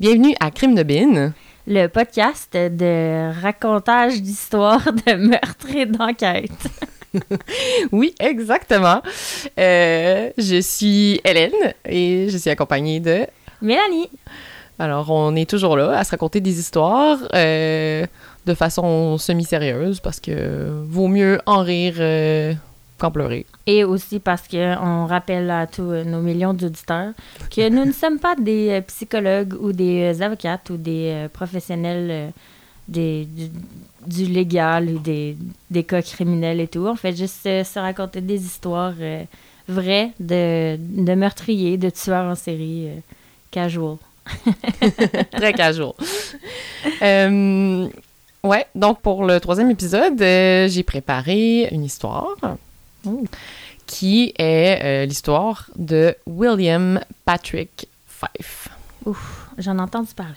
Bienvenue à Crime de Bin. le podcast de racontage d'histoires de meurtres et d'enquêtes. Oui, exactement. Euh, je suis Hélène et je suis accompagnée de... Mélanie. Alors, on est toujours là à se raconter des histoires euh, de façon semi-sérieuse parce que vaut mieux en rire euh, pleurer. Et aussi parce qu'on rappelle à tous nos millions d'auditeurs que nous ne sommes pas des euh, psychologues ou des euh, avocates ou des euh, professionnels euh, des, du, du légal ou des, des cas criminels et tout. On fait juste euh, se raconter des histoires euh, vraies de, de meurtriers, de tueurs en série euh, casual. Très casual. Euh, ouais, donc pour le troisième épisode, euh, j'ai préparé une histoire qui est euh, l'histoire de William Patrick Fife. Ouf, j'en ai entendu parler.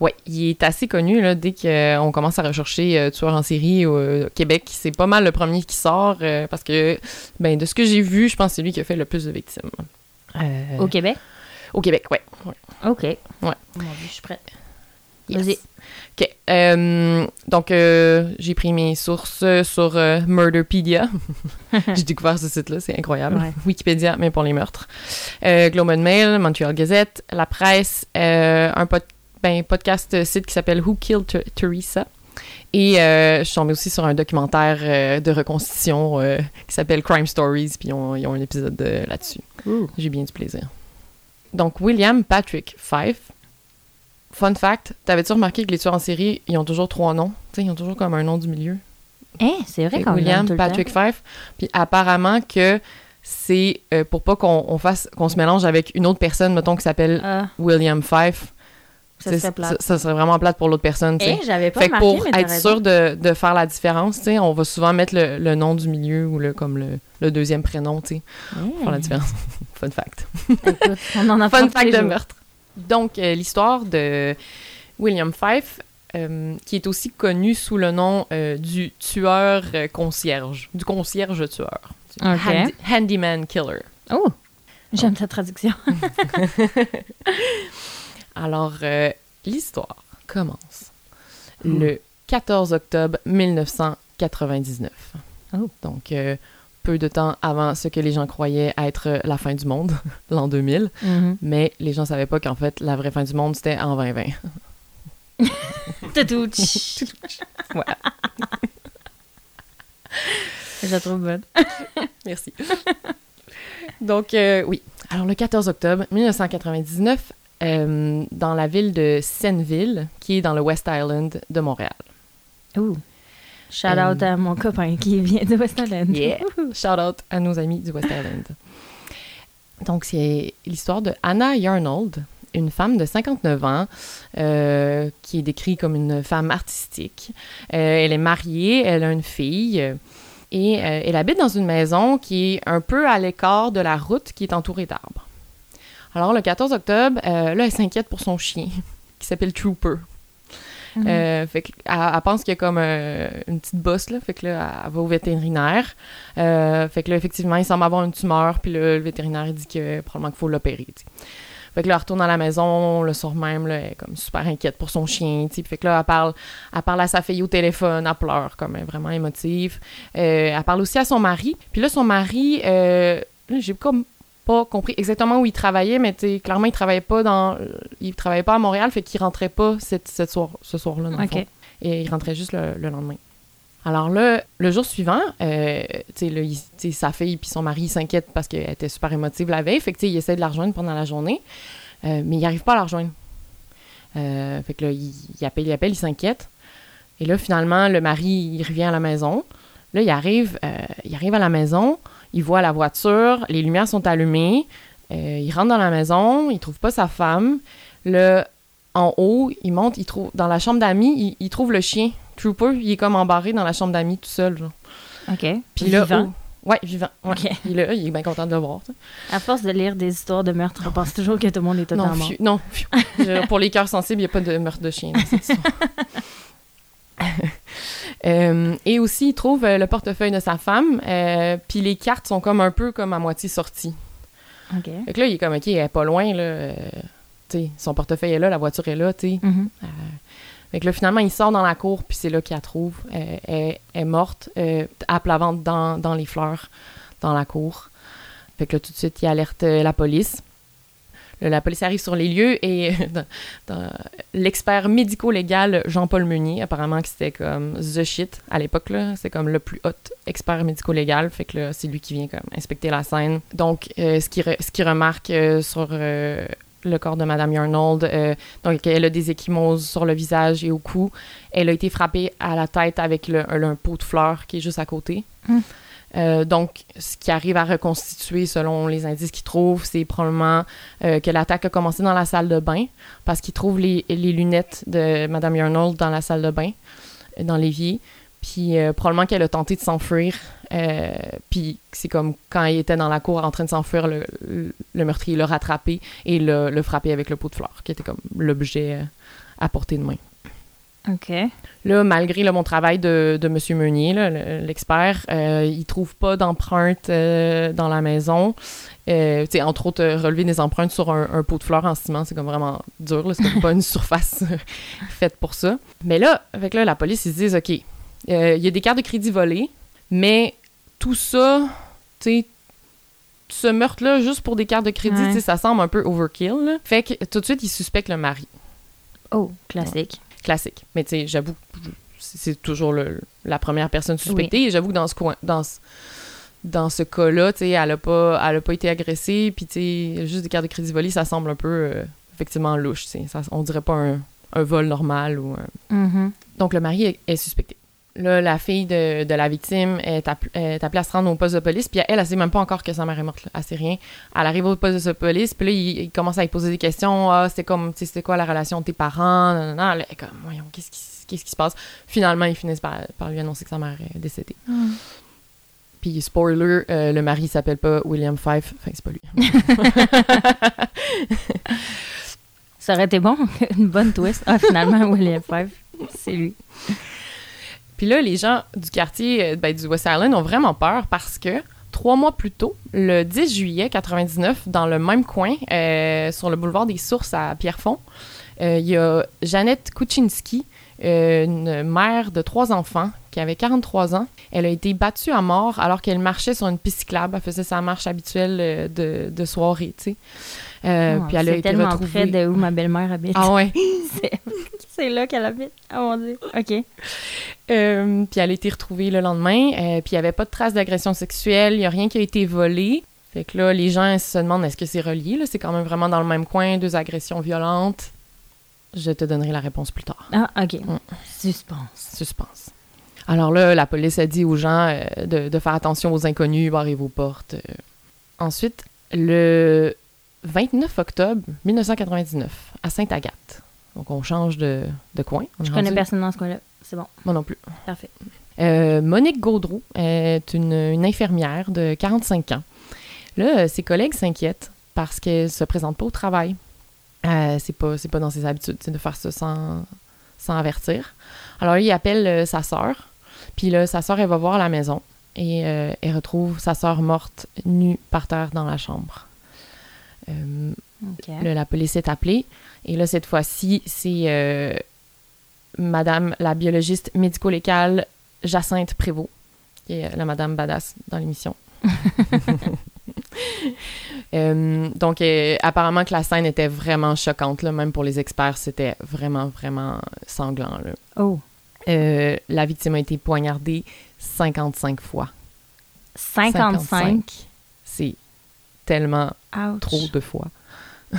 Ouais, il est assez connu là, dès qu'on commence à rechercher euh, tueurs en série au euh, Québec. C'est pas mal le premier qui sort euh, parce que, ben, de ce que j'ai vu, je pense que c'est lui qui a fait le plus de victimes. Euh, Au Québec? Au Québec, ouais. ouais. OK. Ouais. Mon Dieu, je suis prête. Yes. Vas-y. OK. euh, donc, euh, j'ai pris mes sources sur euh, Murderpedia. j'ai découvert ce site-là, c'est incroyable. Ouais. Wikipédia, mais pour les meurtres. Globe and Mail, Montreal Gazette, La Presse, un pod- ben, podcast site qui s'appelle Who Killed Ter- Teresa. Et je suis tombée aussi sur un documentaire de reconstitution qui s'appelle Crime Stories, puis ils ont, ils ont un épisode là-dessus. J'ai bien du plaisir. Donc, William Patrick Fife. Fun fact, t'avais-tu remarqué que les tueurs en série, ils ont toujours trois noms? Tu sais, ils ont toujours comme un nom du milieu. Hein, c'est vrai qu'on William Patrick Fife. Puis apparemment que c'est euh, pour pas qu'on on fasse qu'on se mélange avec une autre personne, mettons, qui s'appelle. Ah, William Fife. ça serait plate. Ça, ça serait vraiment plate pour l'autre personne, sais. Hein, j'avais pas Fait remarqué, pour mais être raison. sûr de, de faire la différence, on va souvent mettre le, le nom du milieu ou le, comme le, le deuxième prénom, tu sais, pour faire la Hein. différence. Fun fact. Écoute, on en a Fun fact de meurtre. Donc, euh, l'histoire de William Fife, euh, qui est aussi connu sous le nom euh, du tueur euh, concierge, du concierge tueur. Du handi- handyman killer. Oh, j'aime ta traduction. Alors, euh, l'histoire commence le 14 octobre 1999. Oh. Donc, euh, peu de temps avant ce que les gens croyaient être la fin du monde, l'an 2000. Mhm. Mais les gens savaient pas qu'en fait, la vraie fin du monde, c'était en 2020. Toutou. Voilà. Je la trouve bonne. Merci. Donc, euh, oui. Alors, le 14 octobre 1999, euh, dans la ville de Senneville, qui est dans le West Island de Montréal. Ouh. Shout out à mon copain qui vient de West Island. Yeah! Shout out à nos amis du West Island. Donc, c'est l'histoire de Anna Yarnold, une femme de 59 ans euh, qui est décrite comme une femme artistique. Euh, elle est mariée, elle a une fille euh, et euh, elle habite dans une maison qui est un peu à l'écart de la route qui est entourée d'arbres. Alors, le 14 octobre, euh, là, elle s'inquiète pour son chien qui s'appelle Trooper. Mhm. Euh, fait elle, elle pense qu'il y a comme euh, une petite bosse, là. Fait que là, elle va au vétérinaire. Euh, fait que là, effectivement, il semble avoir une tumeur. Puis là, le vétérinaire, dit que probablement qu'il faut l'opérer. Fait que là, elle retourne à la maison le soir même, là, elle est comme super inquiète pour son chien, tu. Fait que là, elle parle, elle parle à sa fille au téléphone, elle pleure, comme vraiment émotive. Elle parle aussi à son mari. Puis là, son mari, j'ai comme pas compris exactement où il travaillait, mais clairement, il travaillait pas dans... Il travaillait pas à Montréal, fait qu'il rentrait pas cette, cette soir, ce soir-là, dans le fond. Et il rentrait juste le, le lendemain. Alors là, le jour suivant, euh, tu sais, là, il- sa fille puis son mari s'inquiètent parce qu'elle était super émotive la veille. Fait que, il essaie de la rejoindre pendant la journée, euh, mais il n'arrive pas à la rejoindre. Euh, fait que là, il, il appelle, il appelle, il s'inquiète. Et là, finalement, le mari, il revient à la maison. Là, il arrive, euh, il arrive à la maison, il voit la voiture, les lumières sont allumées. euh, il rentre dans la maison, il trouve pas sa femme. Là, en haut, il monte, il trouve dans la chambre d'amis, il, il trouve le chien. Trooper, il est comme embarré dans la chambre d'amis tout seul. Genre. OK. Puis là, Vivant. oh, ouais, vivant. ouais. OK. Il est là, il est bien content de le voir. À force de lire des histoires de meurtre, on pense toujours que tout le monde est Non, totalement mort. non. fiu. Je- pour les cœurs sensibles, il n'y a pas de meurtre de chien dans cette histoire. Euh, et aussi, il trouve euh, le portefeuille de sa femme, euh, puis les cartes sont comme un peu comme à moitié sorties. OK. Fait que là, il est comme, OK, elle est pas loin, là. euh, tu sais, son portefeuille est là, la voiture est là, tu sais. Mhm. Euh, fait que là, finalement, il sort dans la cour, puis c'est là qu'il la trouve. Elle est morte, à plat ventre dans, dans les fleurs, dans la cour. Fait que là, tout de suite, il alerte la police. Là, la police arrive sur les lieux et dans- l'expert médico-légal Jean-Paul Meunier, apparemment que c'était comme the shit à l'époque. C'est comme le plus hot expert médico-légal. Fait que c'est lui qui vient comme inspecter la scène. Donc, euh, ce qu'il re- qu'il remarque euh, sur euh, le corps de Madame Yarnold, euh, donc elle a des échymoses sur le visage et au cou. Elle a été frappée à la tête avec un pot de fleurs qui est juste à côté. Hmm. Euh, donc, ce qui arrive à reconstituer, selon les indices qu'ils trouvent, c'est probablement euh, que l'attaque a commencé dans la salle de bain, parce qu'ils trouvent les, lunettes de Madame Yarnold dans la salle de bain, euh, dans l'évier. Puis probablement qu'elle a tenté de s'enfuir. puis c'est comme quand elle était dans la cour en train de s'enfuir, le, le- le meurtrier l'a rattrapé et l'a l'a frappé avec le pot de fleurs, qui était comme l'objet à portée de main. OK. Là, malgré là, mon travail de, de M. Meunier, l'expert, euh, il trouve pas d'empreintes euh, dans la maison. Euh, tu sais, entre autres, euh, relever des empreintes sur un, un pot de fleurs en ciment, c'est comme vraiment dur. C'est comme pas une surface faite pour ça. Mais là, avec là, la police, ils se disent, OK, il y a des cartes de crédit volées, mais tout ça, tu sais, ce meurtre-là, juste pour des cartes de crédit, Ouais. ça semble un peu overkill. là. Fait que tout de suite, ils suspectent le mari Oh, classique. Classique. Mais tu sais, j'avoue, que c'est toujours le- la première personne suspectée. Et j'avoue que dans ce coin, dans ce, dans ce cas-là, tu sais, elle a pas, elle a pas été agressée. Puis tu sais, juste des cartes de crédit volées, ça semble un peu euh, effectivement louche. tu sais. Ça, on dirait pas un, un vol normal ou. un- Mhm. Donc le mari est, est suspecté. Là, la fille de, de la victime est, app- est appelée à se rendre au poste de police, puis elle, elle sait même pas encore que sa mère est morte. là. Elle sait rien. Elle arrive au poste de police, puis là, il, il commence à lui poser des questions. Ah, c'était comme, tu sais, c'était quoi la relation de tes parents? Non. Elle est comme, voyons, qu'est-ce qui, qu'est-ce qui se passe? Finalement, ils finissent par, par lui annoncer que sa mère est décédée. Mm. Puis, spoiler, euh, le mari s'appelle pas William Fife. Enfin, c'est pas lui. Ça aurait été bon, une bonne twist. Ah, finalement, William Five, c'est lui. Puis là, les gens du quartier euh, ben, du West Island ont vraiment peur parce que trois mois plus tôt, le 10 juillet 99, dans le même coin, euh, sur le boulevard des Sources à Pierrefonds, euh, il y a Jeannette Kuczynski, une mère de trois enfants qui avait 43 ans. Elle a été battue à mort alors qu'elle marchait sur une piste cyclable. Elle faisait sa marche habituelle de, de soirée, tu sais. Euh, Oh, puis elle a été tellement retrouvée... près de où ma belle-mère habite. Ah ouais. C'est- là qu'elle habite. Oh mon Dieu. OK. Euh, puis elle a été retrouvée le lendemain. euh, puis il n'y avait pas de traces d'agression sexuelle. Il n'y a rien qui a été volé. Fait que là, les gens se demandent est-ce que c'est relié. C'est quand même vraiment dans le même coin, deux agressions violentes. Je te donnerai la réponse plus tard. Ah, OK. Mm. Suspense. Suspense. Alors là, la police a dit aux gens de, de faire attention aux inconnus, barrer vos portes. Ensuite, le 29 octobre 1999, à Sainte-Agathe. Donc on change de, de coin. Je connais rendu- personne dans ce coin-là. C'est bon. Moi non plus. Parfait. Euh, Monique Gaudreau est une, une infirmière de 45 ans. Là, euh, ses collègues s'inquiètent parce qu'elle se présente pas au travail. Euh, c'est pas, c'est pas dans ses habitudes de faire ça sans, sans avertir. Alors, il appelle euh, sa sœur. Puis là, sa sœur, elle va voir la maison et elle retrouve sa sœur morte nue par terre dans la chambre. Euh. Là, la police est appelée. Et là, cette fois-ci, c'est euh, Madame la biologiste médico-légale Jacinthe Prévost, qui est euh, la Madame Badass dans l'émission. Euh, donc, apparemment que la scène était vraiment choquante, là, même pour les experts, c'était vraiment, vraiment sanglant. là. Oh. La victime a été poignardée 55 fois. 55. C'est tellement Ouch. trop de fois.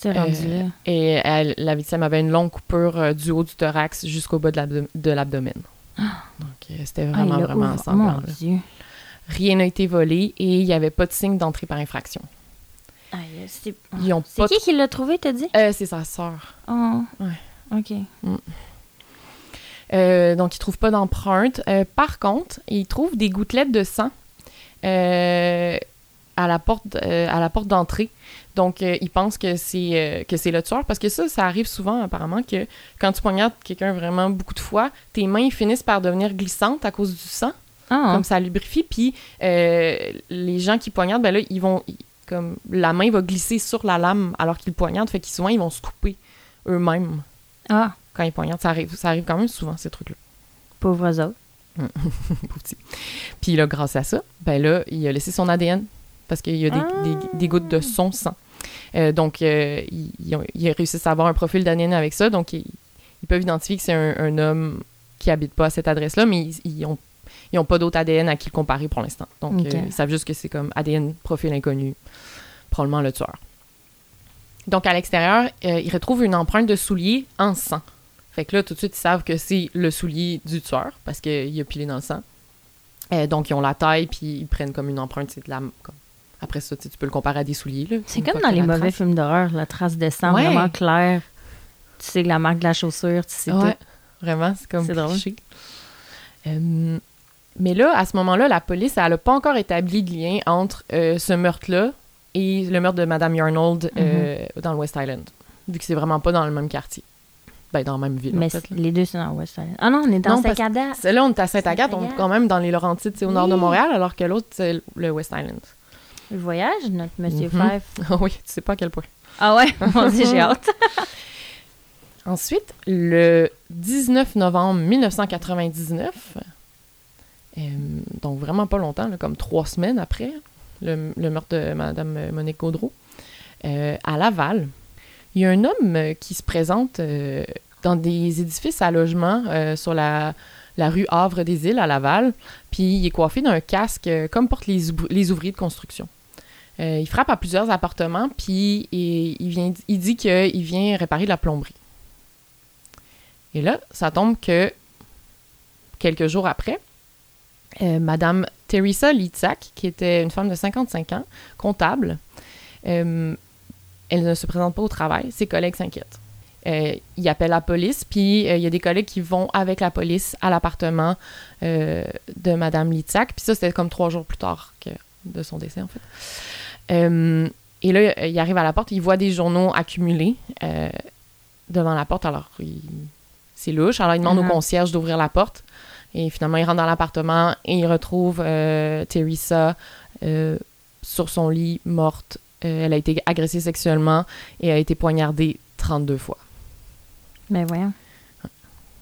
C'est rendu Euh, là. Et elle- la victime avait une longue coupure euh, du haut du thorax jusqu'au bas de l'abdo- de l'abdomen. Donc, euh, c'était Ah, vraiment, l'a vraiment sanglant. Mon là. Dieu. Rien n'a été volé et il n'y avait pas de signe d'entrée par infraction. Aïe, c'est qui qui l'a trouvé, t'as dit? Euh, c'est sa sœur. Oh. Ouais. OK. Euh, donc, ils ne trouvent pas d'empreinte. Euh, par contre, ils trouvent des gouttelettes de sang à la porte, euh, à la porte d'entrée. Donc, euh, ils pensent que c'est euh, que c'est le tueur parce que ça, ça arrive souvent apparemment que quand tu poignardes quelqu'un vraiment beaucoup de fois, tes mains finissent par devenir glissantes à cause du sang. Ah. comme ça lubrifie. Puis euh, les gens qui poignardent, ben là, ils vont, ils- comme la main va glisser sur la lame alors qu'ils poignardent. Fait qu'ils souvent, ils vont se couper eux-mêmes Ah, quand ils poignardent. Ça arrive, ça arrive quand même souvent, ces trucs-là. pauvres autres. Puis là, grâce à ça, ben là, il a laissé son ADN parce qu'il y a des, Ah. des- des gouttes de son sang. Euh, donc, euh, ils, ils ont, ils réussissent à avoir un profil d'ADN avec ça. Donc, ils, ils peuvent identifier que c'est un, un homme qui habite pas à cette adresse-là, mais ils, ils ont ils ont pas d'autre ADN à qui le comparer pour l'instant. Donc, euh, ils savent juste que c'est comme ADN profil inconnu, probablement le tueur. Donc, à l'extérieur, euh, ils retrouvent une empreinte de soulier en sang. Fait que là, tout de suite, ils savent que c'est le soulier du tueur parce qu'il a pilé dans le sang. Euh, donc, ils ont la taille, puis ils prennent comme une empreinte, c'est de la... comme- Après ça, tu peux le comparer à des souliers. là. C'est comme dans les mauvais trace- films d'horreur, la trace de sang Ouais. vraiment claire. Tu sais que la marque de la chaussure, tu sais Ouais, tout. vraiment, c'est comme C'est drôle. cliché. Euh, mais là, à ce moment-là, la police, elle n'a pas encore établi de lien entre euh, ce meurtre-là et le meurtre de Madame Yarnold euh, Mhm. dans le West Island, vu que c'est vraiment pas dans le même quartier. Ben, dans la même ville, Mais en fait. là. les deux sont dans West Island. Ah non, on est dans. C'est Là, on est à Sainte-Agathe, donc Sainte-Agathe. quand même dans les Laurentides, c'est au nord de. Montréal, alors que l'autre, c'est le West Island. Le voyage, notre monsieur Mhm. Fife. Ah oui, tu sais pas à quel point. Ah ouais, on dit j'ai hâte. Ensuite, le 19 novembre 1999, euh, donc vraiment pas longtemps, là, comme trois semaines après le, le meurtre de Mme Monique Gaudreau, euh, à Laval, il y a un homme euh, qui se présente euh, dans des édifices à logement sur la, la rue Havre des Îles à Laval, puis il est coiffé d'un casque comme portent les ouvriers de construction. Euh, il frappe à plusieurs appartements, puis il, il vient, il dit qu'il vient réparer la plomberie. Et là, ça tombe que quelques jours après, euh, Madame Teresa Litzak, qui était une femme de 55 ans, comptable, euh, elle ne se présente pas au travail. Ses collègues s'inquiètent. Euh, il appelle la police, puis euh, il y a des collègues qui vont avec la police à l'appartement de Madame Litzak. Puis ça, c'était comme trois jours plus tard que de son décès, en fait. Euh, et là, il arrive à la porte, il voit des journaux accumulés euh, devant la porte. Alors, il- c'est louche. Alors, il demande au concierge d'ouvrir la porte. Et finalement, il rentre dans l'appartement et il retrouve euh, Teresa euh, sur son lit, morte. Elle a été agressée sexuellement et a été poignardée 32 fois. Mais Ben voyons.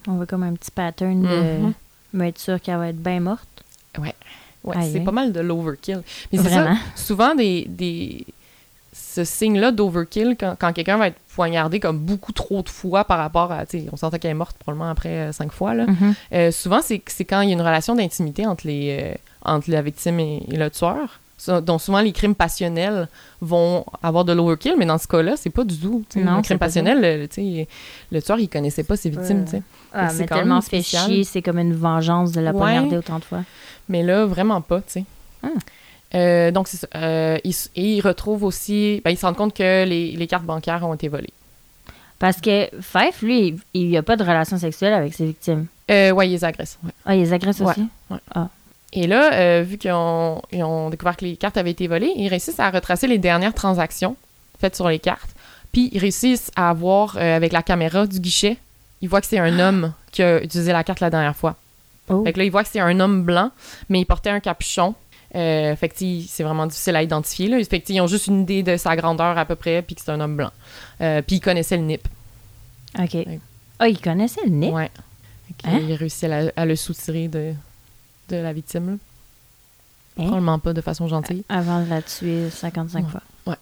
On voit comme un petit pattern de Mhm. me être sûr qu'elle va être bien morte. Ouais, Aïe, c'est pas mal de l'overkill. Mais c'est ça, souvent des, des ce signe-là d'overkill quand, quand quelqu'un va être poignardé comme beaucoup trop de fois par rapport à, tu sais, on s'entend qu'elle est morte probablement après euh, cinq fois là. Mhm. Euh, souvent c'est c'est quand il y a une relation d'intimité entre les euh, entre la victime et, et le tueur. Ça, donc souvent les crimes passionnels vont avoir de l'overkill, mais dans ce cas-là c'est pas du tout. Non, un crime pas passionnel, le, le tueur il connaissait pas ses victimes, Ouais. Ah, c'est tellement fait spécial. chier, c'est comme une vengeance de la Ouais. poignarder autant de fois. Mais là, vraiment pas, tu sais. Ah. Euh, donc, c'est ça. Euh, ils, s- et ils retrouvent aussi... Ben, ils se rendent compte que les, les cartes bancaires ont été volées. Parce que Fife, lui, il n'y a pas de relation sexuelle avec ses victimes. Euh, ouais, ils les agressent. ouais. Ah, il les agresse Ouais. aussi? Et là, euh, vu qu'ils ont, ils ont découvert que les cartes avaient été volées, ils réussissent à retracer les dernières transactions faites sur les cartes. Puis, ils réussissent à voir euh, avec la caméra du guichet, ils voient que c'est un homme qui a utilisé la carte la dernière fois. Oh. Fait que là, ils voient que c'est un homme blanc, mais il portait un capuchon. Euh, fait que c'est vraiment difficile à identifier. Là. Fait que ils ont juste une idée de sa grandeur à peu près, puis que c'est un homme blanc. Euh, puis ils connaissaient le NIP. OK. Ah, il connaissait le nez? Ouais. Hein? Il a réussi à, à le soutirer de, de la victime. là. Hein? Probablement pas de façon gentille. Avant de la tuer 55 Ouais. fois.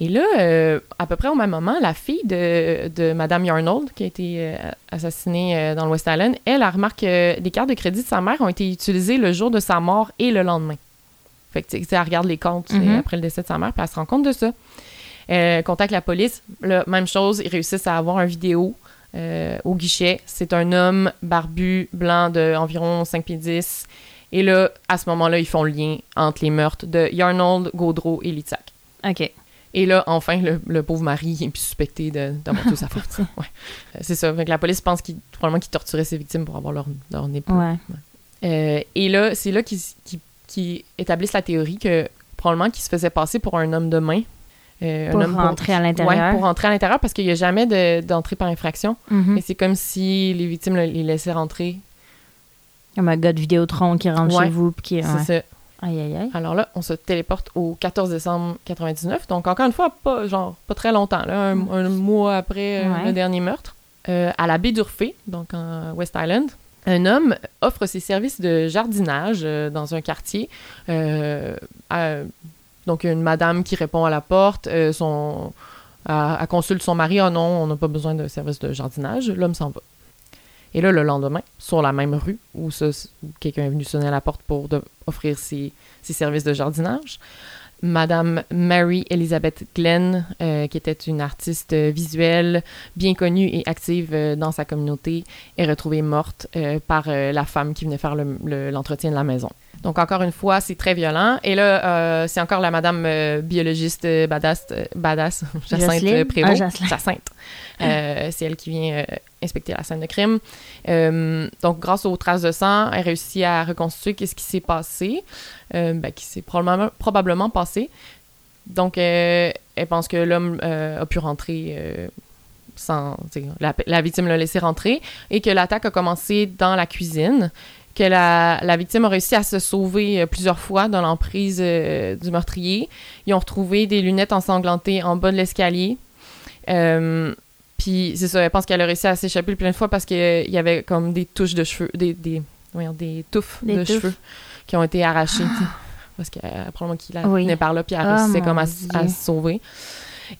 Et là, euh, à peu près au même moment, la fille de, de Madame Yarnold, qui a été euh, assassinée euh, dans le West Island, elle, elle remarque que les cartes de crédit de sa mère ont été utilisées le jour de sa mort et le lendemain. Fait que, tu sais, elle regarde les comptes Mhm. après le décès de sa mère, puis elle se rend compte de ça. Elle contacte la police. Là, même chose, ils réussissent à avoir une vidéo euh, au guichet. C'est un homme barbu, blanc de environ 5 pieds 10. Et là, à ce moment-là, ils font le lien entre les meurtres de Yarnold, Gaudreau et Litzak. OK. Et là, enfin, le, le pauvre mari est plus suspecté de- d'avoir tué sa femme. Ouais. Euh, C'est ça. Fait que la police pense qu'il probablement qu'il torturait ses victimes pour avoir leur, leur nez. Ouais. Euh, et là, c'est là qu'ils établissent la théorie que probablement qu'il se faisait passer pour un homme de main. Euh, Pour un homme rentrer à l'intérieur. Ouais, pour rentrer à l'intérieur parce qu'il n'y a jamais de- d'entrée par infraction. Mhm. Mais c'est comme si les victimes le- les laissaient rentrer. Comme un gars de Vidéotron qui rentre Ouais. chez vous. Puis qui, ouais. C'est ça. Aïe, aïe, aïe. Alors là, on se téléporte au 14 décembre 99. Donc, encore une fois, pas, genre, pas très longtemps, là, un, un mois après euh, le dernier meurtre. Euh, à la baie d'Urfé, donc en West Island, un homme offre ses services de jardinage dans un quartier. À- donc, une madame qui répond à la porte, euh, son, elle, consulte son mari. Ah non, on n'a pas besoin de service de jardinage. L'homme s'en va. Et là, le lendemain, sur la même rue où, où quelqu'un est venu sonner à la porte pour offrir ses, services de jardinage, Madame Mary Elizabeth Glenn, euh, qui était une artiste visuelle bien connue et active euh, dans sa communauté, est retrouvée morte par la femme qui venait faire le- le- l'entretien de la maison. Donc, encore une fois, c'est très violent. Et là, euh, c'est encore la madame euh, biologiste euh, badass, badass Jacinthe Prévost. Ah. Jacinthe. Euh, c'est elle qui vient inspecter la scène de crime. Donc, grâce aux traces de sang, elle réussit à reconstituer qu'est-ce qui s'est passé, ben, qui s'est probablement, probablement passé. Donc, elle pense que l'homme a pu rentrer sans... la victime l'a laissé rentrer et que l'attaque a commencé dans la cuisine, que la, la victime a réussi à se sauver euh, plusieurs fois dans l'emprise euh, du meurtrier. Ils ont retrouvé des lunettes ensanglantées en bas de l'escalier. Euh, puis c'est ça, elle pense qu'elle a réussi à s'échapper plein de fois parce qu'il y avait comme des touches de cheveux, des, des, voyons, des touffes Des de touffes. cheveux qui ont été arrachées. sais. Parce qu'elle probablement qu'il la Oui. par là, puis elle Ah, réussissait comme à, se sauver.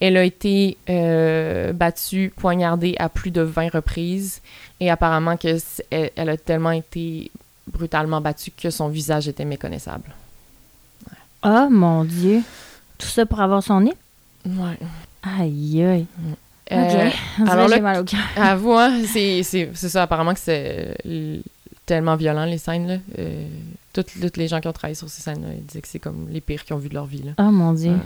Elle a été euh, battue, poignardée à plus de 20 reprises. Et apparemment que elle a tellement été brutalement battue que son visage était méconnaissable. Oh mon Dieu. Tout ça pour avoir son nez? Ouais. Aïe, aïe. Euh, ok. On alors là- mal au cœur. Avoue, hein, c'est c'est- c'est ça. Apparemment que c'est euh, tellement violent, les scènes. Là. Euh, toutes, toutes les gens qui ont travaillé sur ces scènes ils disaient que c'est comme les pires qu'ils ont vu de leur vie. Là. Oh mon Dieu. Ouais.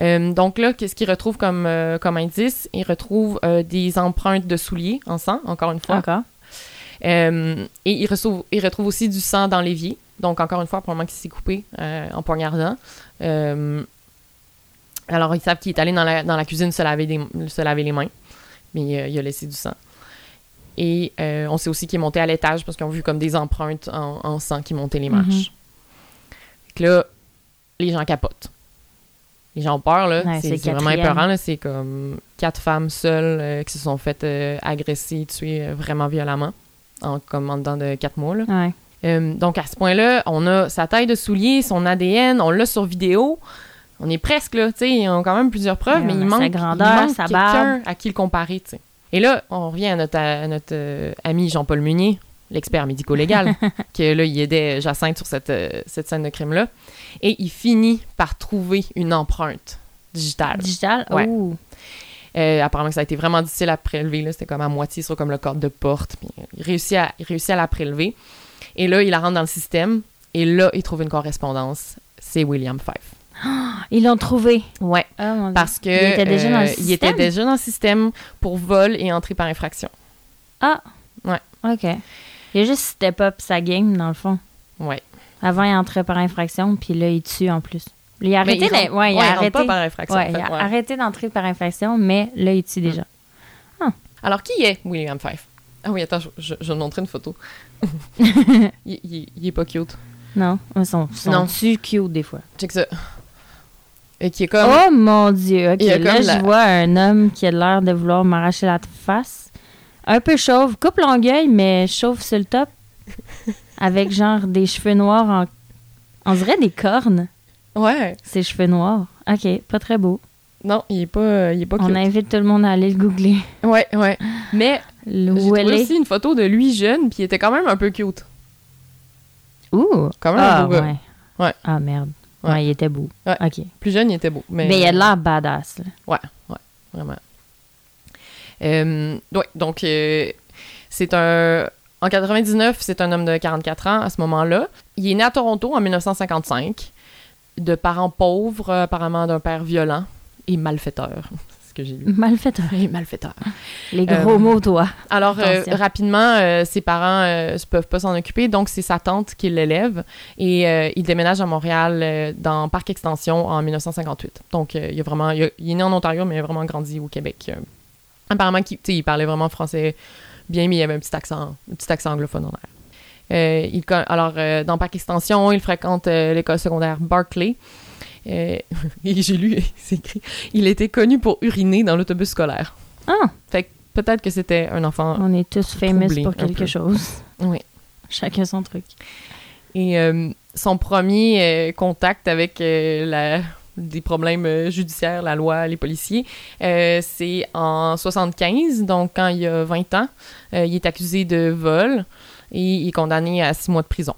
Euh, donc là, qu'est-ce qu'ils retrouvent comme, euh, comme indice? Ils retrouvent euh, des empreintes de souliers en sang, encore une fois. Encore. Euh, et ils, reçoivent- ils retrouvent aussi du sang dans l'évier. Donc, encore une fois, probablement qu'il s'est coupé euh, en poignardant. Euh, alors, ils savent qu'il est allé dans la, dans la cuisine se laver, des- se laver les mains, mais il a laissé du sang. Et on sait aussi qu'il est monté à l'étage parce qu'ils ont vu comme des empreintes en, en sang qui montaient les marches. Mhm. Fait que là, les gens capotent. Les gens ont peur, là. Ouais, c'est vraiment épeurant, là. C'est comme quatre femmes seules qui se sont faites agresser, tuer vraiment violemment, en, comme en dedans de quatre mois, là. Ouais. Euh, donc, à ce point-là, on a sa taille de soulier, son ADN, on l'a sur vidéo. On est presque, là, tu sais, ils ont quand même plusieurs preuves, mais il manque, grandeur, il manque sa quelqu'un à qui le comparer, tu sais. Et là, on revient à notre, à notre euh, ami Jean-Paul Munier, l'expert médico-légal, que là, il aidait Jacinthe sur cette, euh, cette scène de crime-là. Et il finit par trouver une empreinte digitale. Digital? Ouais. Oh. Euh, apparemment que ça a été vraiment difficile à prélever. C'était comme à moitié sur comme le cadre de porte. Puis euh, il, réussit à, il réussit à la prélever. Et là, il la rentre dans le système. Et là, il trouve une correspondance. C'est William Fife. Ils l'ont trouvé. Ouais. Oh mon Dieu. Parce que Il était déjà dans le euh, il était système? déjà dans le système pour vol et entrée par infraction. OK. Il a juste step up sa game, dans le fond. Ouais. Avant, il entrait par infraction, puis là, il tue en plus. Il a Mais arrêté, il ouais, il a ouais, arrêté, pas par infraction. ouais, en fait, il a arrêté d'entrer par infraction, mais là, il tue déjà. Alors, qui est William Fife? Ah oui, attends, je, je- vais te montrer une photo. il, il- il est pas cute. Non, ils sont, sont Non. tu cute des fois. Check ça. Et qui est comme... Oh mon Dieu, OK. Il y a Là, je la- vois un homme qui a l'air de vouloir m'arracher la face. Un peu chauve, coupe longueuil, mais chauve sur le top. avec genre des cheveux noirs en... On dirait des cornes, Ouais. ses cheveux noirs. OK, pas très beau. Non, il est pas, il est pas cute. On invite tout le monde à aller le googler. Ouais, ouais. Mais j'ai trouvé aussi une photo de lui jeune, puis il était quand même un peu cute. Ouh! Quand même ah, un beau gars. ouais. Ouais. Ah, merde. Ouais, Ouais. il était beau. Ouais. OK. Plus jeune, il était beau. Mais, Mais il a de l'air badass. là. Vraiment. Euh, ouais, donc, euh, c'est un... En 99, c'est un homme de 44 ans à ce moment-là. Il est né à Toronto en 1955, de parents pauvres, euh, apparemment d'un père violent et malfaiteur. C'est ce que j'ai lu. Malfaiteur. Et malfaiteur. Les gros Euh, mots, toi. Alors, euh, rapidement, euh, ses parents ne peuvent pas s'en occuper, donc c'est sa tante qui l'élève et il déménage à Montréal dans Parc Extension en 1958. Donc, il, a vraiment, il, a- il est né en Ontario, mais il a vraiment grandi au Québec. Apparemment, sais, il parlait vraiment français bien, mais il avait un petit accent, un petit accent anglophone en l'air. Euh, il, alors, euh, dans Parc Extension, il fréquente euh, l'école secondaire Barclay. Et j'ai lu, c'est écrit, il était connu pour uriner dans l'autobus scolaire. Ah, Peut-être que c'était un enfant. on est tous famous pour quelque chose. Oui. Chacun son truc. Et euh, son premier euh, contact avec euh, la, des problèmes judiciaires, la loi, les policiers, c'est en 75, donc quand il a 20 ans. Il est accusé de vol et il est condamné à six mois de prison.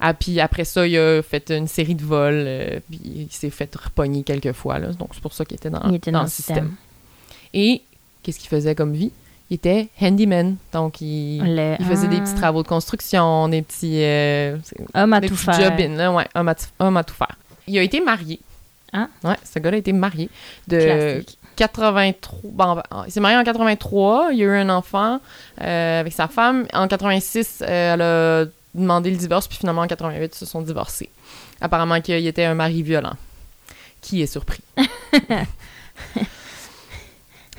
Ah, puis après ça, il a fait une série de vols, euh, puis il s'est fait repogner quelques fois, là, donc c'est pour ça qu'il était dans, était dans, le le système. Et qu'est-ce qu'il faisait comme vie? Il était handyman, donc il, Le- il faisait des Ah. petits travaux de construction, des petits... euh, Homme à des tout faire. job-in, là, ouais, homme à, t- homme à tout faire. Il a été marié. Ah. Ouais, ce gars-là a été marié de Classique. 83. Bon, ben, il s'est marié en 83, il a eu un enfant euh, avec sa femme. En 86, euh, elle a demandé le divorce, puis finalement en 88, ils se sont divorcés. Apparemment qu'il était un mari violent. Qui est surpris?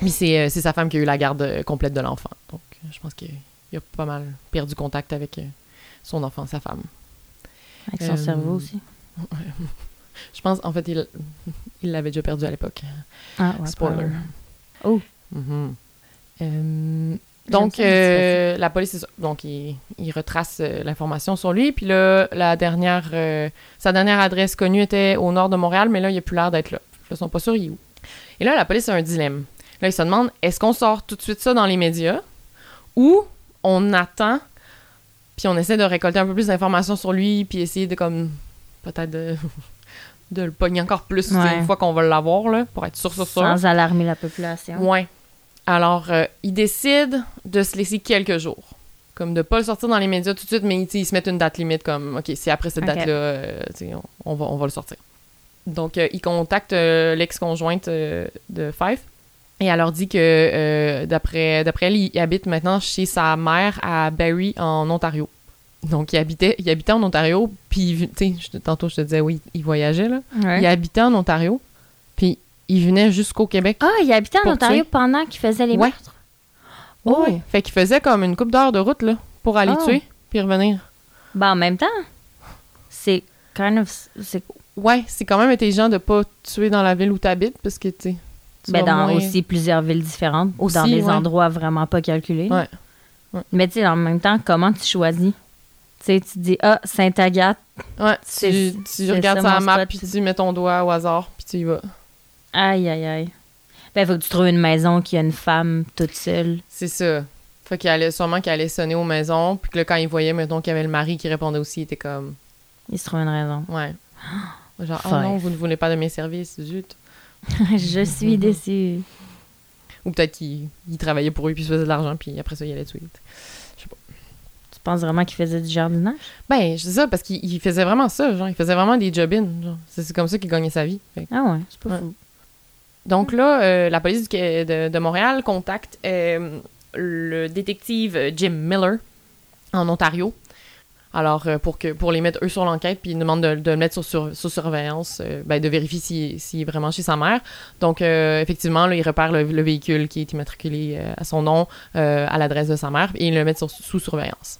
Mais c'est euh, c'est sa femme qui a eu la garde complète de l'enfant. Donc, je pense qu'il a pas mal perdu contact avec son enfant, sa femme. Avec son cerveau aussi. Je pense, en fait, il il l'avait déjà perdu à l'époque. Ah, ouais, Spoiler. Oh. Mhm. Euh, donc, euh, la police, donc, il, il retrace euh, l'information sur lui. Puis là, la dernière, sa dernière adresse connue était au nord de Montréal, mais là, il a plus l'air d'être là. Ils sont pas sûrs, il est où. Et là, la police a un dilemme. Là, ils se demandent, est-ce qu'on sort tout de suite ça dans les médias ou on attend puis on essaie de récolter un peu plus d'informations sur lui puis essayer de, comme, peut-être de, de le pogner encore plus Ouais. une fois qu'on va l'avoir, là, pour être sûr, sûr, sûr. Sans alarmer la population. Ouais. Alors, euh, ils décident de se laisser quelques jours. Comme de pas le sortir dans les médias tout de suite, mais sais, ils se mettent une date limite comme, OK, c'est après cette date-là, euh, on, on va, on va le sortir. Donc, euh, ils contactent euh, l'ex-conjointe de Fife et elle leur dit que, d'après d'après elle, il habite maintenant chez sa mère à Barrie, en Ontario. Donc, il habitait, il habitait en Ontario, puis, tu sais, tantôt, je te disais, oui, il voyageait, là. Ouais. Il habitait en Ontario, puis il venait jusqu'au Québec Ah, il habitait en Ontario tuer. pendant qu'il faisait les Ouais. meurtres? Oh. Oh. Fait qu'il faisait comme une coupe d'heures de route, là, pour aller Oh. tuer, puis revenir. Ben, en même temps, c'est kind of... C'est Ouais, c'est quand même intelligent de pas tuer dans la ville où t'habites, parce que, tu sais... ben, dans moins- aussi plusieurs villes différentes, Aussi, dans des ouais. endroits vraiment pas calculés. Ouais. Ouais. Mais tu sais, en même temps, comment tu choisis? Tu sais, tu dis, ah, Sainte-Agathe, Ouais, C'est- tu, tu regardes ça, mon map, puis tu mets ton doigt au hasard, puis tu y vas. aïe, aïe, aïe. Ben, faut que tu trouves une maison qui a une femme toute seule. C'est ça. Fait qu'il allait sûrement qu'il allait sonner aux maisons, puis que là, quand il voyait, mettons, qu'il y avait le mari qui répondait aussi, il était comme... Il se trouve une raison. Ouais. Genre, oh non, vous ne voulez pas de mes services, zut. Je suis déçue. Ou peut-être qu'il il travaillait pour eux, puis il se faisait de l'argent, puis après ça, il allait tuer. Tu penses vraiment qu'il faisait du jardinage? Ben, je dis ça parce qu'il il faisait vraiment ça, genre, il faisait vraiment des job-in, genre. C'est comme ça qu'il gagnait sa vie. Fait Ah ouais, c'est pas Ouais. fou. Donc là, euh, la police du de, de Montréal contacte euh, le détective Jim Miller en Ontario. Alors, euh, pour, que, pour les mettre eux sur l'enquête, puis ils demandent de, de le mettre sur, sur- sous surveillance, euh, ben, de vérifier s'il est vraiment chez sa mère. Donc, euh, effectivement, là, il repère le, le véhicule qui est immatriculé euh, à son nom, euh, à l'adresse de sa mère, et il le met sur- sous surveillance.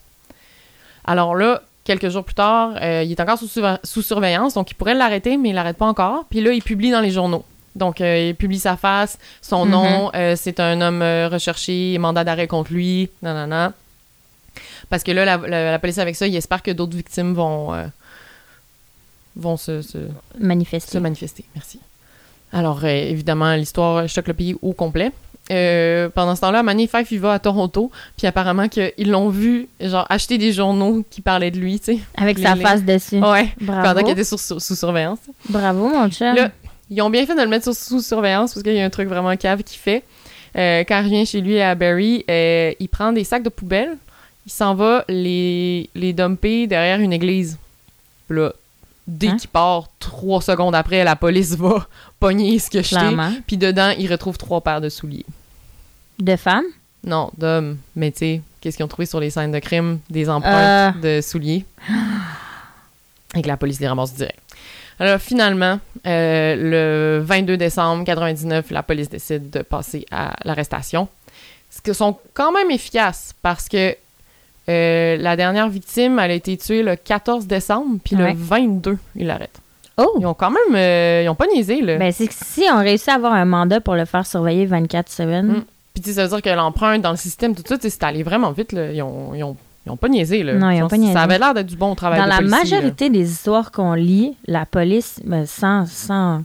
Alors là, quelques jours plus tard, euh, il est encore sous, surve- sous surveillance, donc il pourrait l'arrêter, mais il l'arrête pas encore. Puis là, il publie dans les journaux. Donc, euh, il publie sa face, son Mhm. nom, euh, c'est un homme recherché, mandat d'arrêt contre lui, nanana. Parce que là, la, la- la police, avec ça, il espère que d'autres victimes vont, vont se, se, Manifester. se manifester. Merci. Alors, évidemment, l'histoire choque le pays au complet. Euh, pendant ce temps-là, Manny Fife, il va à Toronto, puis apparemment qu'ils l'ont vu, genre, acheter des journaux qui parlaient de lui, tu sais. Avec sa les- face dessus. Ouais, Bravo. pendant qu'il était sous, sous, sous surveillance. Bravo, mon chum. Là, Ils ont bien fait de le mettre sous, sous surveillance parce qu'il y a un truc vraiment cave qu'il fait. Euh, quand il revient chez lui à Barrie, euh, il prend des sacs de poubelle, il s'en va les, les dumper derrière une église. Puis là, dès Hein? qu'il part, trois secondes après, la police va pogner ce que. Clairement. Puis dedans, il retrouve trois paires de souliers. De femme? Non, d'hommes. Mais tu sais, qu'est-ce qu'ils ont trouvé sur les scènes de crime? Des empreintes de souliers. Et que la police les ramasse direct. Alors finalement, euh, le 22 décembre 99, la police décide de passer à l'arrestation. Ce que sont quand même efficaces parce que Euh, la dernière victime, elle a été tuée le 14 décembre, puis Ouais. le 22, ils l'arrêtent. Oh! Ils ont quand même... euh, ils ont pas niaisé, là. Ben, c'est que si on réussit à avoir un mandat pour le faire surveiller 24-7, Mm. Puis tu sais, ça veut dire que l'empreinte dans le système, tout ça, c'est allé vraiment vite, là. Ils ont, ils ont, ils ont pas niaisé, là. Non, ils ont pas niaisé. Ça avait l'air d'être du bon travail dans de la policier, là. majorité des histoires qu'on lit, la police, ben, sans, sans,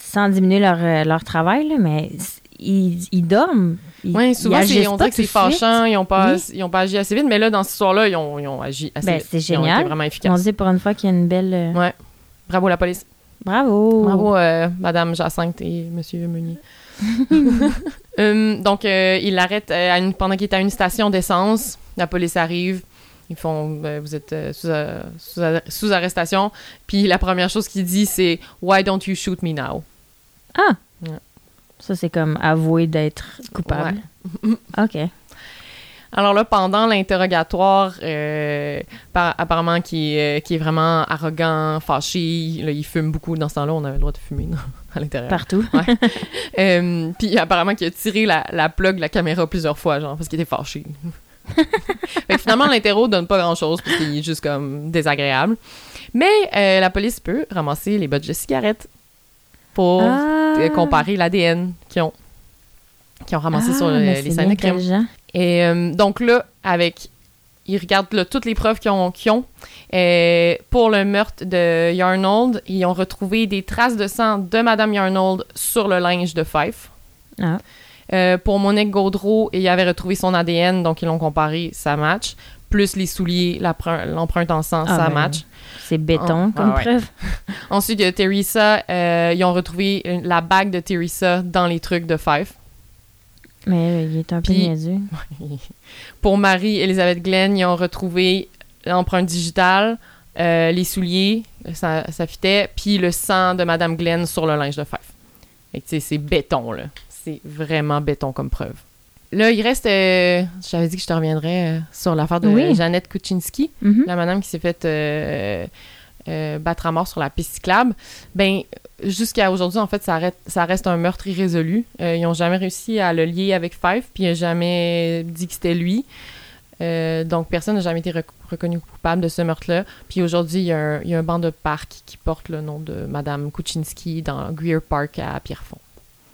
sans diminuer leur, euh, leur travail, là, mais ils dorment. Ils, Oui, ils souvent, agissent on dirait que c'est fâchant, ils ont, pas, Oui. ils ont pas agi assez vite, mais là, dans cette histoire-là, ils ont, ils ont agi assez Ben, vite. c'est Ils ont été génial. vraiment On efficaces. dit pour une fois qu'il y a une belle. euh, Ouais. Bravo la police. Bravo! Bravo, euh, Madame Jacinthe et Monsieur Meunier. Hum, donc, euh, il l'arrête euh, pendant qu'il est à une station d'essence. La police arrive. Ils font euh, Vous êtes sous, sous arrestation. Puis la première chose qu'il dit, c'est Why don't you shoot me now? Ah! Ça, c'est comme avouer d'être coupable. OK. Alors là, pendant l'interrogatoire, euh, par- apparemment qui est, qui est vraiment arrogant, fâché, là, il fume beaucoup. Dans ce temps-là, on avait le droit de fumer non, à l'intérieur. Partout. Euh, puis apparemment qu'il a tiré la, la plug de la caméra plusieurs fois, genre, parce qu'il était fâché. fait que finalement, l'interro donne pas grand-chose, parce qu'il est juste comme désagréable. Mais euh, la police peut ramasser les bottes de cigarettes pour Ah! euh, comparer l'ADN qu'ils ont, qu'ils ont ramassé Ah, sur le- mais les scènes de crime. Et euh, donc là, avec. Ils regardent là, toutes les preuves qu'ils ont. Euh, pour le meurtre de Yarnold, ils ont retrouvé des traces de sang de Madame Yarnold sur le linge de Fife. Ah. Euh, pour Monique Gaudreau, il avait retrouvé son ADN, donc ils l'ont comparé, ça match. Plus les souliers, l'empreinte en sang, Ah, ça ben, match. C'est béton comme ah ouais. preuve. Ensuite, il y a Teresa, euh, ils ont retrouvé une- la bague de Teresa dans les trucs de Fife. Mais euh, il est un peu niaiseux. Pour Marie-Elisabeth Glenn, ils ont retrouvé l'empreinte digitale, euh, les souliers, ça, ça fitait, puis le sang de Madame Glenn sur le linge de Fife. Fait que, c'est béton, là. C'est vraiment béton comme preuve. Là, il reste... euh, J'avais dit que je te reviendrais euh, sur l'affaire de Oui. Jeannette Kuczynski, Mhm. la madame qui s'est faite euh, battre à mort sur la piste cyclable. Ben, jusqu'à aujourd'hui, en fait, ça, arrête- ça reste un meurtre irrésolu. Ils n'ont jamais réussi à le lier avec Fife, puis il n'a jamais dit que c'était lui. Donc, personne n'a jamais été rec- reconnu coupable de ce meurtre-là. Puis aujourd'hui, il y, a un- il y a un banc de parc qui porte le nom de Madame Kuczynski dans Greer Park à Pierrefonds.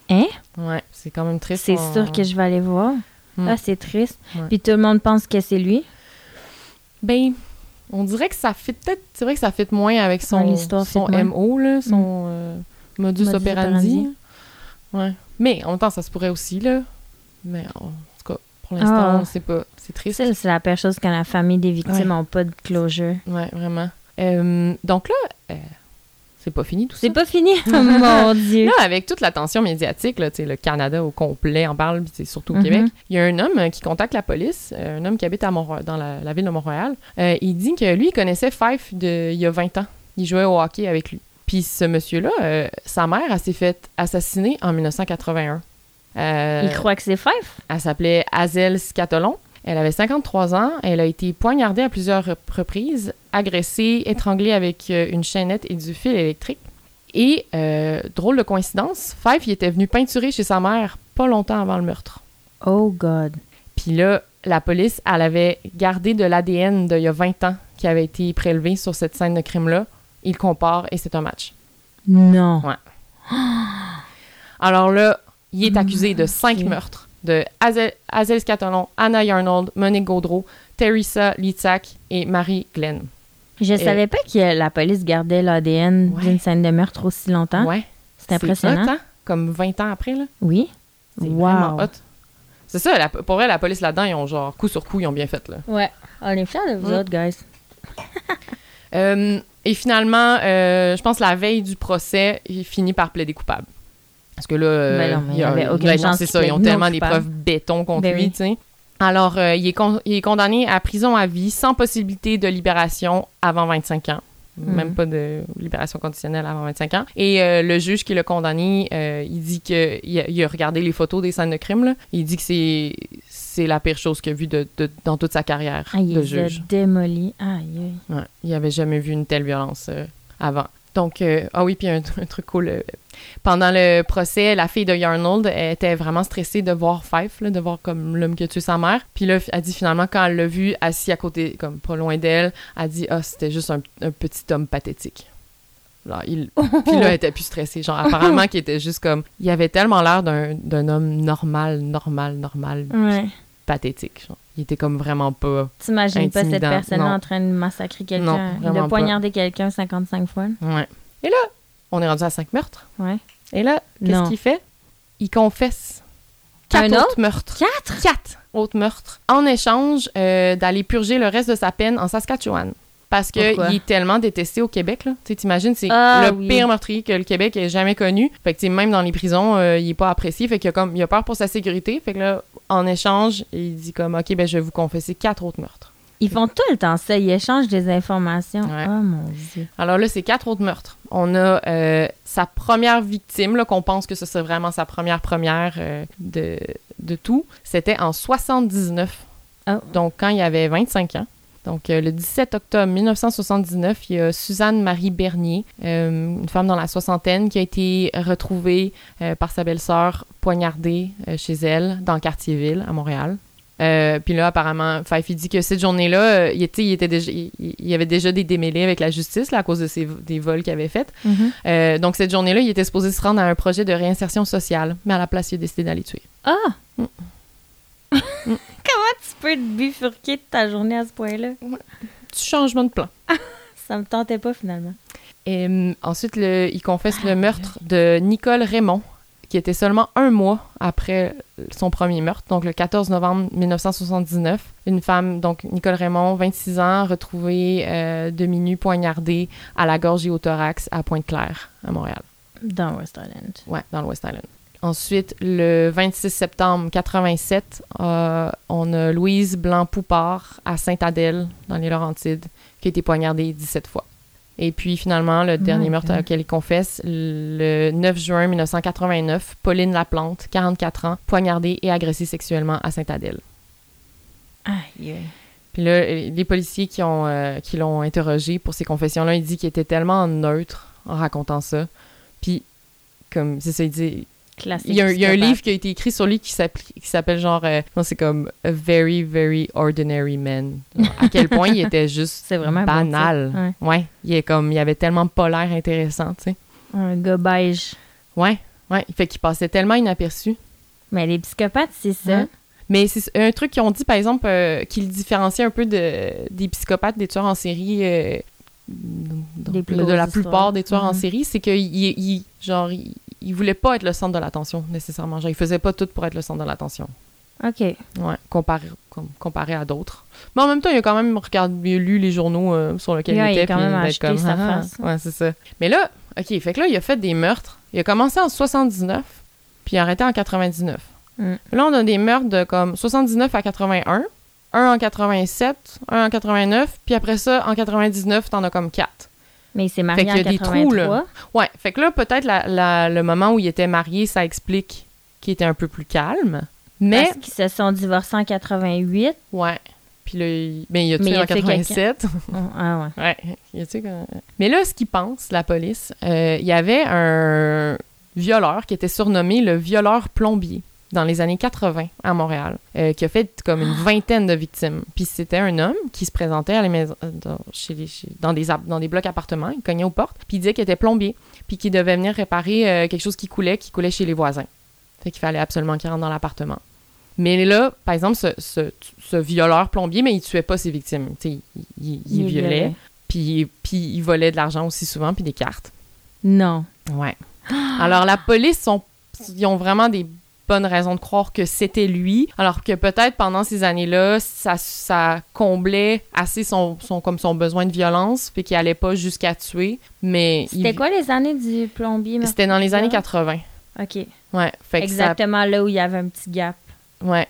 Hein? Ouais, c'est quand même triste. C'est on- sûr que je vais aller voir. Hmm. Ah, c'est triste. Ouais. Puis tout le monde pense que c'est lui. Ben, on dirait que ça fit peut-être. C'est vrai que ça fit moins avec son, Ouais, son. MO, là, son euh, modus, Modus operandi. operandi. Ouais. Mais en même temps, ça se pourrait aussi, là. Mais en tout cas, pour l'instant, Ah. on sait pas. C'est triste. C'est la pire chose quand la famille des victimes Ouais. n'ont pas de closure. Ouais, vraiment. Euh, donc là, euh, c'est pas fini tout ça? C'est pas fini? Oh mon Dieu. Là, avec toute l'attention médiatique, là, le Canada au complet en parle, puis c'est surtout au. Québec, il y a un homme euh, qui contacte la police, euh, un homme qui habite à Mont- dans la, la ville de Montréal. Euh, il dit que lui, il connaissait Fife de, il y a 20 ans. Il jouait au hockey avec lui. Puis ce monsieur-là, euh, sa mère, elle s'est faite assassiner en 1981. Euh, Il croit que c'est Fife? elle s'appelait Hazel Scatolon. Elle avait 53 ans. Elle a été poignardée à plusieurs rep- reprises, agressée, étranglée avec euh, une chaînette et du fil électrique. Et, euh, drôle de coïncidence, Fife il était venu peinturer chez sa mère pas longtemps avant le meurtre. Oh God. Puis là, la police, elle avait gardé de l'ADN d'il y a 20 ans qui avait été prélevé sur cette scène de crime-là. Il compare et c'est un match. Non. Ouais. Alors là, il est accusé de cinq meurtres de Hazel, Hazel Scatolon, Anna Yarnold, Monique Gaudreau, Teresa Litzak et Marie Glenn. Je Et- savais pas que la police gardait l'ADN Ouais. d'une scène de meurtre aussi longtemps. Ouais. C'est impressionnant. hot, hein? Comme 20 ans après, là. Oui. C'est Wow. C'est ça, la- pour vrai, la police là-dedans, ils ont genre coup sur coup, ils ont bien fait, là. Ouais. On est fiers de vous autres, guys. Euh, et finalement, euh, je pense la veille du procès, il finit par plaider coupable. Parce que là, euh, Ben non, mais il y a- il y avait aucune ben non, chance c'est ça, ils ont tellement des preuves béton contre Ben lui, oui. tu sais. Alors, euh, il, est con- il est condamné à prison à vie sans possibilité de libération avant 25 ans. Mhm. Même pas de libération conditionnelle avant 25 ans. Et euh, le juge qui l'a condamné, euh, il dit que il a, il a regardé les photos des scènes de crime. Là. Il dit que c'est c'est la pire chose qu'il a vue de, de- dans toute sa carrière Ah, il de juge. démolis. Aïe, aïe. Ouais, il avait jamais vu une telle violence avant. Donc, euh, ah oui, puis un, un truc cool. euh, pendant le procès, la fille de Yarnold elle était vraiment stressée de voir Fife, là, de voir comme l'homme qui a tué sa mère. Puis là, elle dit finalement, quand elle l'a vu assis à côté, comme pas loin d'elle, elle dit Ah, c'était juste un, un petit homme pathétique. Genre, il... Puis là, elle était plus stressée. Genre, apparemment, qu'il était juste comme. Il avait tellement l'air d'un d'un homme normal, normal, normal, Ouais. pathétique. Genre. Il était comme vraiment pas. T'imagines pas cette Intimidant, personne non. en train de massacrer quelqu'un, de poignarder quelqu'un 55 fois. Ouais. Et là, on est rendu à cinq meurtres. Ouais. Et là, qu'est-ce qu'il fait? Il confesse Un quatre autre? autres meurtres. Quatre? Quatre autres meurtres. En échange euh, d'aller purger le reste de sa peine en Saskatchewan. Parce qu'il est tellement détesté au Québec, là. Tu sais, t'imagines, c'est Ah, le oui. pire meurtrier que le Québec ait jamais connu. Fait que, même dans les prisons, euh, il est pas apprécié. Fait qu'il a comme, il a peur pour sa sécurité. Fait que là, en échange, il dit comme, OK, ben, je vais vous confesser quatre autres meurtres. Ils font tout le temps ça. Ils échangent des informations. Ouais. Oh mon Dieu. Alors là, c'est quatre autres meurtres. On a euh, sa première victime, qu'on pense que ce serait vraiment sa première première euh, de, de tout. C'était en 79. Oh. Donc, quand il avait 25 ans. Donc, euh, le 17 octobre 1979, il y a Suzanne Marie Bernier, euh, une femme dans la soixantaine, qui a été retrouvée euh, par sa belle-sœur poignardée chez elle, dans le quartier-ville, à Montréal. Puis là, apparemment, Fife, dit que cette journée-là, il, était- il était déjà, il, avait déjà des démêlés avec la justice là, à cause de ces, des vols qu'il avait faits. Mhm. Donc, cette journée-là, il était supposé se rendre à un projet de réinsertion sociale, mais à la place, il a décidé d'aller tuer. Ah! Mm. Comment tu peux te bifurquer de ta journée à ce point-là? Petit changement de plan. Ça me tentait pas finalement. Et hum, ensuite, le- il confesse le meurtre de Nicole Raymond, qui était seulement un mois après son premier meurtre, donc le 14 novembre 1979. Une femme, donc Nicole Raymond, 26 ans, retrouvée euh, demi-nue, poignardée à la gorge et au thorax à Pointe-Claire, à Montréal. Dans West Island. Ouais, dans le West Island. Ensuite, le 26 septembre 87, euh, on a Louise Blanc-Poupard à Sainte-Adèle, dans les Laurentides, qui a été poignardée 17 fois. Et puis, finalement, le dernier meurtre auquel il confesse, le 9 juin 1989, Pauline Laplante, 44 ans, poignardée et agressée sexuellement à Sainte-Adèle. Aïe. Puis là, euh, les policiers qui ont euh, qui l'ont interrogé pour ces confessions-là, il dit qu'il était tellement neutre en racontant ça. Puis, comme, c'est ça, il dit, Classique. il y, a, un- il y a un psychopathe. livre qui a été écrit sur lui qui s'appelle genre euh, c'est comme A Very Very Ordinary Man. À quel point il était juste C'est vraiment bon banal. ouais. il est comme il avait tellement pas l'air intéressant, tu sais. Un gars beige. Ouais, ouais, il fait qu'il passait tellement inaperçu. Mais les psychopathes, c'est ça. Ouais. Mais c'est un truc qu'ils ont dit, par exemple, euh, qui le différencie un peu de, des psychopathes, des tueurs en série, euh, de la plupart histoires. des tueurs en Mhm. série, c'est qu'il il, genre, il, il voulait pas être le centre de l'attention, nécessairement. Genre, il faisait pas tout pour être le centre de l'attention. OK. Ouais, comparé, com- comparé à d'autres. Mais en même temps, il a quand même regardé, lu les journaux euh, sur lesquels il il a était. quand même acheté sa Ah, face. Ouais, c'est ça. Mais là, OK, fait que là, il a fait des meurtres. Il a commencé en 79, puis il a arrêté en 99. Mm. Là, on a des meurtres de comme 79 à 81, un en 87, un en 89, puis après ça, en 99, t'en as comme quatre. Mais il s'est marié Fait qu'il y a en des trous, là. 83. Ouais, fait que là, peut-être la- la- le moment où il était marié, ça explique qu'il était un peu plus calme. Mais, Parce qu'ils se sont divorcés en 88. ouais. Puis là, il, ben, il a tué il a en tué 87. Oh, ah ouais. Ouais, il a tué quand- Mais là, ce qu'ils pensent, la police, euh, il y avait un violeur qui était surnommé le violeur plombier dans les années 80 à Montréal, euh, qui a fait comme une vingtaine de victimes. Puis c'était un homme qui se présentait à la maison, euh, dans, chez les- chez- dans, des, dans des blocs appartements, il cognait aux portes, puis il disait qu'il était plombier, puis qu'il devait venir réparer euh, quelque chose qui coulait, qui coulait chez les voisins. Fait qu'il fallait absolument qu'il rentre dans l'appartement. Mais là, par exemple, ce, ce, ce violeur plombier, mais il tuait pas ses victimes. Il, il- il Il violait, violait. puis, puis il volait de l'argent aussi souvent, puis des cartes. Non. Ouais. Alors, la police, sont, ils ont vraiment des bonnes raisons de croire que c'était lui, alors que peut-être pendant ces années-là, ça, ça comblait assez son, son, comme son besoin de violence, puis qu'il allait pas jusqu'à tuer, mais... C'était il- quoi les années du plombier? C'était dans les années 80. OK. Ouais. Fait que Exactement là où il y avait un petit gap. ça... Ouais.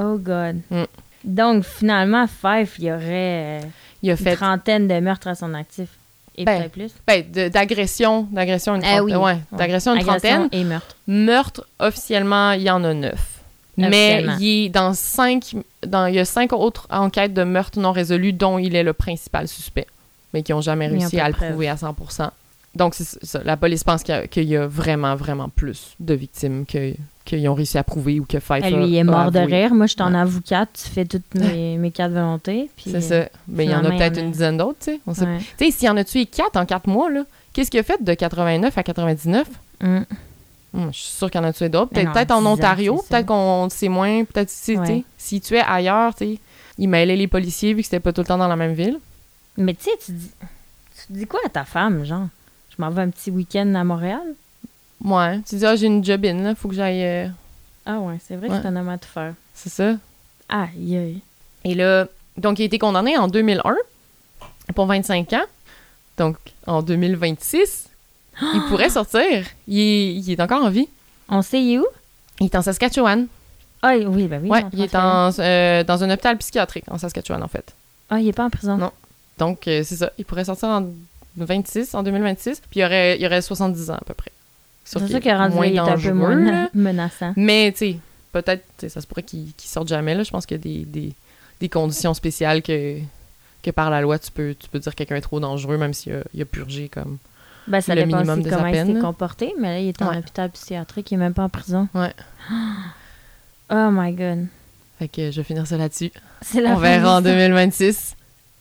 Oh God. Mm. Donc, finalement, Fife, il y aurait Il a une fait... trentaine de meurtres à son actif. Et Ben, plus. Ben, d'agression, d'agression une Eh trentaine. oui. Ouais, d'agression une trentaine. et meurtre. Meurtre, officiellement, il y en a neuf. Mais il est dans cinq, dans, il y a cinq autres enquêtes de meurtre non résolues dont il est le principal suspect, mais qui n'ont jamais réussi à le prouver à 100%. Donc, ça. La police pense qu'il y, a- qu'il y a vraiment, vraiment plus de victimes que- qu'ils ont réussi à prouver ou que a- lui, il est mort de rire. Moi, je suis en Ouais. avocate. Tu fais toutes mes, mes quatre volontés. C'est ça. Mais il y en a peut-être une dizaine d'autres, tu sais. On sait ouais. Tu sais, s'il y en a tué 4 en 4 mois, là, qu'est-ce qu'il a fait de 89 à 99? Mm. Hum, je suis sûre qu'il y en a tué d'autres. Peut-être en 10 ans, Ontario, peut-être qu'on sait moins, peut-être si, tu sais, s'il tuait ailleurs, tu sais, il mêlait les policiers vu que c'était pas tout le temps dans la même ville. Mais tu sais, tu dis, tu dis quoi à ta femme, genre? Je m'en vais un petit week-end à Montréal? Ouais, tu dis, ah, j'ai une job in, là, faut que j'aille. euh, Ah ouais, c'est vrai Ouais. que c'est un homme à tout faire. C'est ça. Aïe, aïe. Et là, donc, il a été condamné en 2001 pour 25 ans. Donc, en 2026, il pourrait sortir. Il est, il est encore en vie. On sait il est où? Il est en Saskatchewan. Ah oui, ben oui. ouais, il est en, euh, dans un hôpital psychiatrique en Saskatchewan, en fait. Ah, il est pas en prison. Non. Donc, euh, c'est ça. Il pourrait sortir en 26, en 2026. Puis, il aurait, il aurait 70 ans, à peu près. C'est sûr qu'il est rendu moins il est un peu dangereux, moins menaçant. Mais, tu sais, peut-être, ça se pourrait qu'il qu'il sorte jamais, là. Je pense qu'il y a des, des, des conditions spéciales que, que par la loi, tu peux, tu peux dire que quelqu'un est trop dangereux, même s'il a, il a purgé comme... Ben, ça Le minimum de sa comment il peine, s'est là. comporté, mais là, il est en Ouais. hôpital psychiatrique, il est même pas en prison. Ouais. Oh my god. Fait que je vais finir ça là-dessus. C'est la On verra en de l'histoire. 2026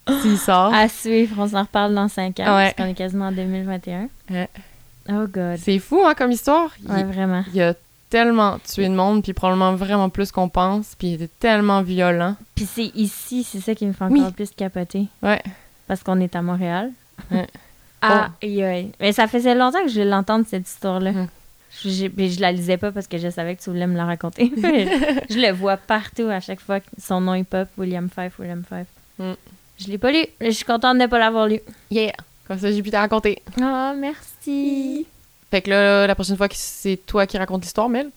s'il sort. À suivre, on s'en reparle dans 5 ans, Ouais. parce qu'on est quasiment en 2021. Ouais. Oh god. C'est fou, hein, comme histoire. Il- Ouais, vraiment. Il a tellement tué de monde, puis probablement vraiment plus qu'on pense, puis il était tellement violent. Puis c'est ici, c'est ça qui me fait encore Oui. plus capoter. Ouais. Parce qu'on est à Montréal. Ouais. Ah, aïe, aïe. Mais ça faisait longtemps que je voulais l'entendre, cette histoire-là. Mhm. Je, mais je la lisais pas parce que je savais que tu voulais me la raconter. je le vois partout à chaque fois que son nom est pop, William Fife, William Fife. Mm. Je l'ai pas lu. Je suis contente de ne pas l'avoir lu. Yeah! Comme ça, j'ai pu te raconter. Oh, merci. Fait que là, la prochaine fois que c'est toi qui racontes l'histoire, Mel.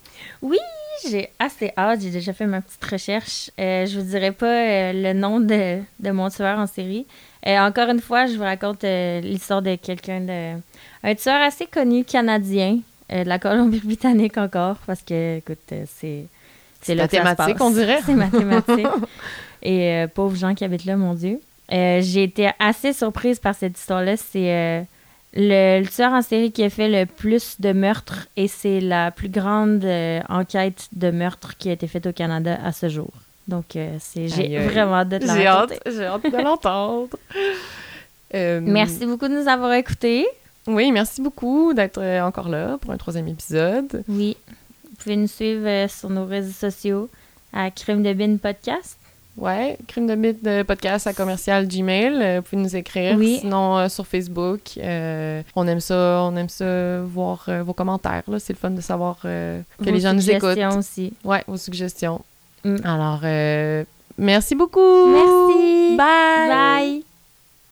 J'ai assez hâte. J'ai déjà fait ma petite recherche. Euh, je vous dirai pas euh, le nom de, de mon tueur en série. Euh, encore une fois, je vous raconte euh, l'histoire de quelqu'un de. Un tueur assez connu canadien, de la Colombie-Britannique encore, parce que, écoute, c'est. C'est là que ça se mathématique, passe. on dirait. C'est mathématique. Et pauvres gens qui habitent là, mon Dieu. Euh, J'ai été assez surprise par cette histoire-là. C'est euh, le, le tueur en série qui a fait le plus de meurtres et c'est la plus grande euh, enquête de meurtres qui a été faite au Canada à ce jour. Donc, c'est j'ai Aïe, vraiment hâte de te J'ai hâte, j'ai hâte de l'entendre. Merci beaucoup de nous avoir écoutés. Oui, merci beaucoup d'être encore là pour un troisième épisode. Oui. Vous pouvez nous suivre sur nos réseaux sociaux à Crime de Bin Podcast. Ouais, crime de mythe de podcast à commercial Gmail. euh, vous pouvez nous écrire. Oui. Sinon, euh, sur Facebook. euh, on aime ça, on aime ça voir euh, vos commentaires. là. C'est le fun de savoir euh, que Vos les gens nous écoutent. suggestions aussi. Ouais, vos suggestions. Mm. Alors, euh, merci beaucoup. Merci. Bye. Bye.